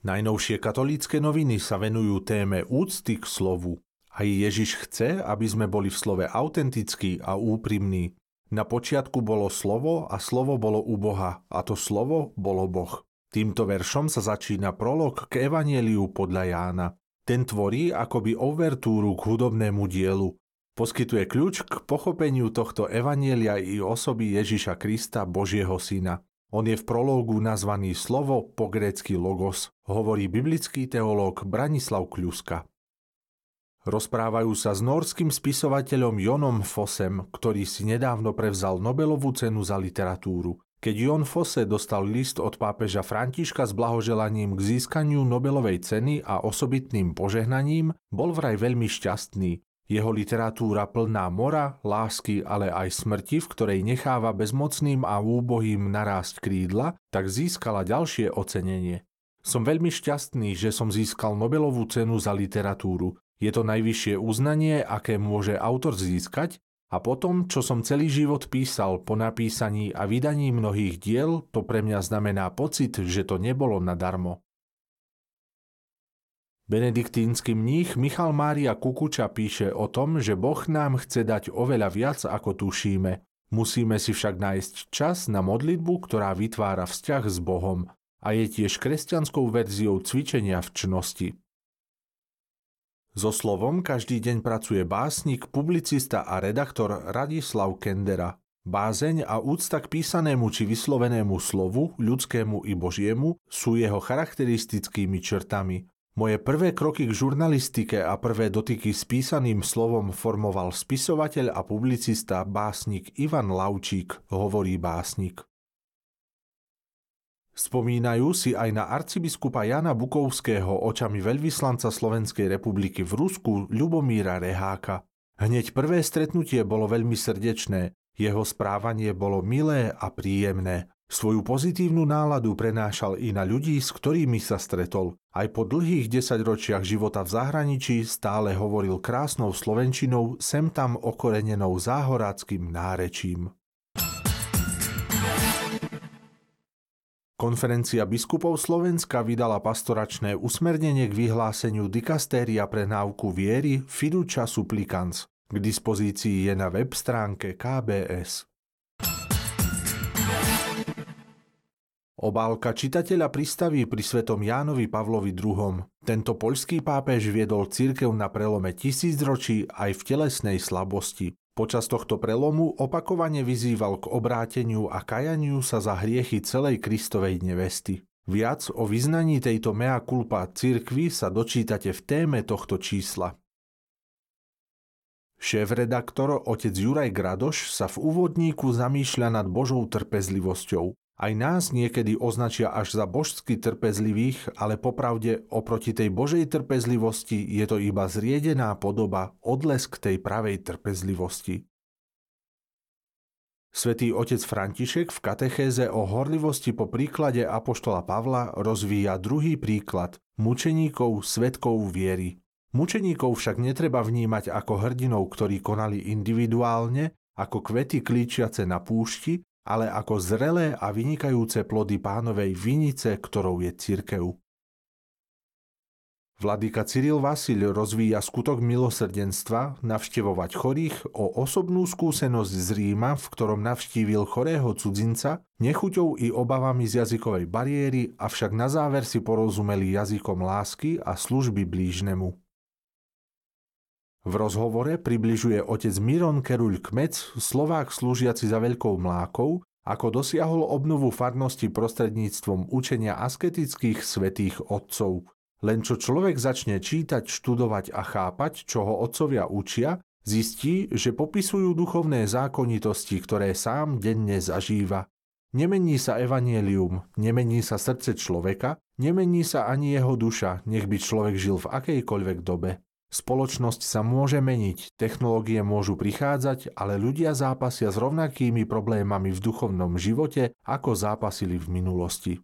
Najnovšie katolícke noviny sa venujú téme úcty k slovu. Aj Ježiš chce, aby sme boli v slove autentickí a úprimní. Na počiatku bolo slovo a slovo bolo u Boha a to slovo bolo Boh. Týmto veršom sa začína prolog k Evanieliu podľa Jána. Ten tvorí akoby overtúru k hudobnému dielu. Poskytuje kľúč k pochopeniu tohto Evanielia i osoby Ježiša Krista, Božieho Syna. On je v prológu nazvaný slovo po grécky logos, hovorí biblický teológ Branislav Kľuska. Rozprávajú sa s norským spisovateľom Jonom Fosem, ktorý si nedávno prevzal Nobelovú cenu za literatúru. Keď Jon Fosse dostal list od pápeža Františka s blahoželaním k získaniu Nobelovej ceny a osobitným požehnaním, bol vraj veľmi šťastný. Jeho literatúra plná mora, lásky, ale aj smrti, v ktorej necháva bezmocným a úbohým narásť krídla, tak získala ďalšie ocenenie. Som veľmi šťastný, že som získal Nobelovú cenu za literatúru. Je to najvyššie uznanie, aké môže autor získať a potom, čo som celý život písal po napísaní a vydaní mnohých diel, to pre mňa znamená pocit, že to nebolo nadarmo. Benediktínsky mních Michal Mária Kukuča píše o tom, že Boh nám chce dať oveľa viac, ako tušíme. Musíme si však nájsť čas na modlitbu, ktorá vytvára vzťah s Bohom a je tiež kresťanskou verziou cvičenia v čnosti. So slovom každý deň pracuje básnik, publicista a redaktor Radislav Kendera. Bázeň a úcta k písanému či vyslovenému slovu, ľudskému i božiemu, sú jeho charakteristickými črtami. Moje prvé kroky k žurnalistike a prvé dotyky s písaným slovom formoval spisovateľ a publicista básnik Ivan Laučík, hovorí básnik. Spomínajú si aj na arcibiskupa Jana Bukovského očami veľvyslanca Slovenskej republiky v Rusku Ľubomíra Reháka. Hneď prvé stretnutie bolo veľmi srdečné, jeho správanie bolo milé a príjemné. Svoju pozitívnu náladu prenášal i na ľudí, s ktorými sa stretol. Aj po dlhých desaťročiach života v zahraničí stále hovoril krásnou slovenčinou, sem tam okorenenou záhoráckým nárečím. Konferencia biskupov Slovenska vydala pastoračné usmernenie k vyhláseniu dikastéria pre náuku viery Fiducia Supplicans. K dispozícii je na web stránke KBS. Obálka čitateľa pristaví pri svetom Jánovi Pavlovi II. Tento poľský pápež viedol církev na prelome tisícročí aj v telesnej slabosti. Počas tohto prelomu opakovane vyzýval k obráteniu a kajaniu sa za hriechy celej Kristovej nevesty. Viac o vyznaní tejto mea culpa cirkvi sa dočítate v téme tohto čísla. Šéf-redaktor otec Juraj Gradoš sa v úvodníku zamýšľa nad Božou trpezlivosťou. Aj nás niekedy označia až za božsky trpezlivých, ale popravde oproti tej Božej trpezlivosti je to iba zriedená podoba, odlesk tej pravej trpezlivosti. Svetý otec František v katechéze o horlivosti po príklade apoštola Pavla rozvíja druhý príklad mučeníkov svetkov viery. Mučeníkov však netreba vnímať ako hrdinov, ktorí konali individuálne, ako kvety klíčiace na púšti, ale ako zrelé a vynikajúce plody pánovej vinice, ktorou je cirkev. Vladyka Cyril Vasil rozvíja skutok milosrdenstva navštevovať chorých o osobnú skúsenosť z Ríma, v ktorom navštívil chorého cudzinca, nechuťou i obavami z jazykovej bariéry, avšak na záver si porozumeli jazykom lásky a služby blížnemu. V rozhovore približuje otec Miron Keruľ Kmec, Slovák slúžiaci za veľkou mlákou, ako dosiahol obnovu farnosti prostredníctvom učenia asketických svetých otcov. Len čo človek začne čítať, študovať a chápať, čo ho otcovia učia, zistí, že popisujú duchovné zákonitosti, ktoré sám denne zažíva. Nemení sa evanielium, nemení sa srdce človeka, nemení sa ani jeho duša, nech by človek žil v akejkoľvek dobe. Spoločnosť sa môže meniť, technológie môžu prichádzať, ale ľudia zápasia s rovnakými problémami v duchovnom živote, ako zápasili v minulosti.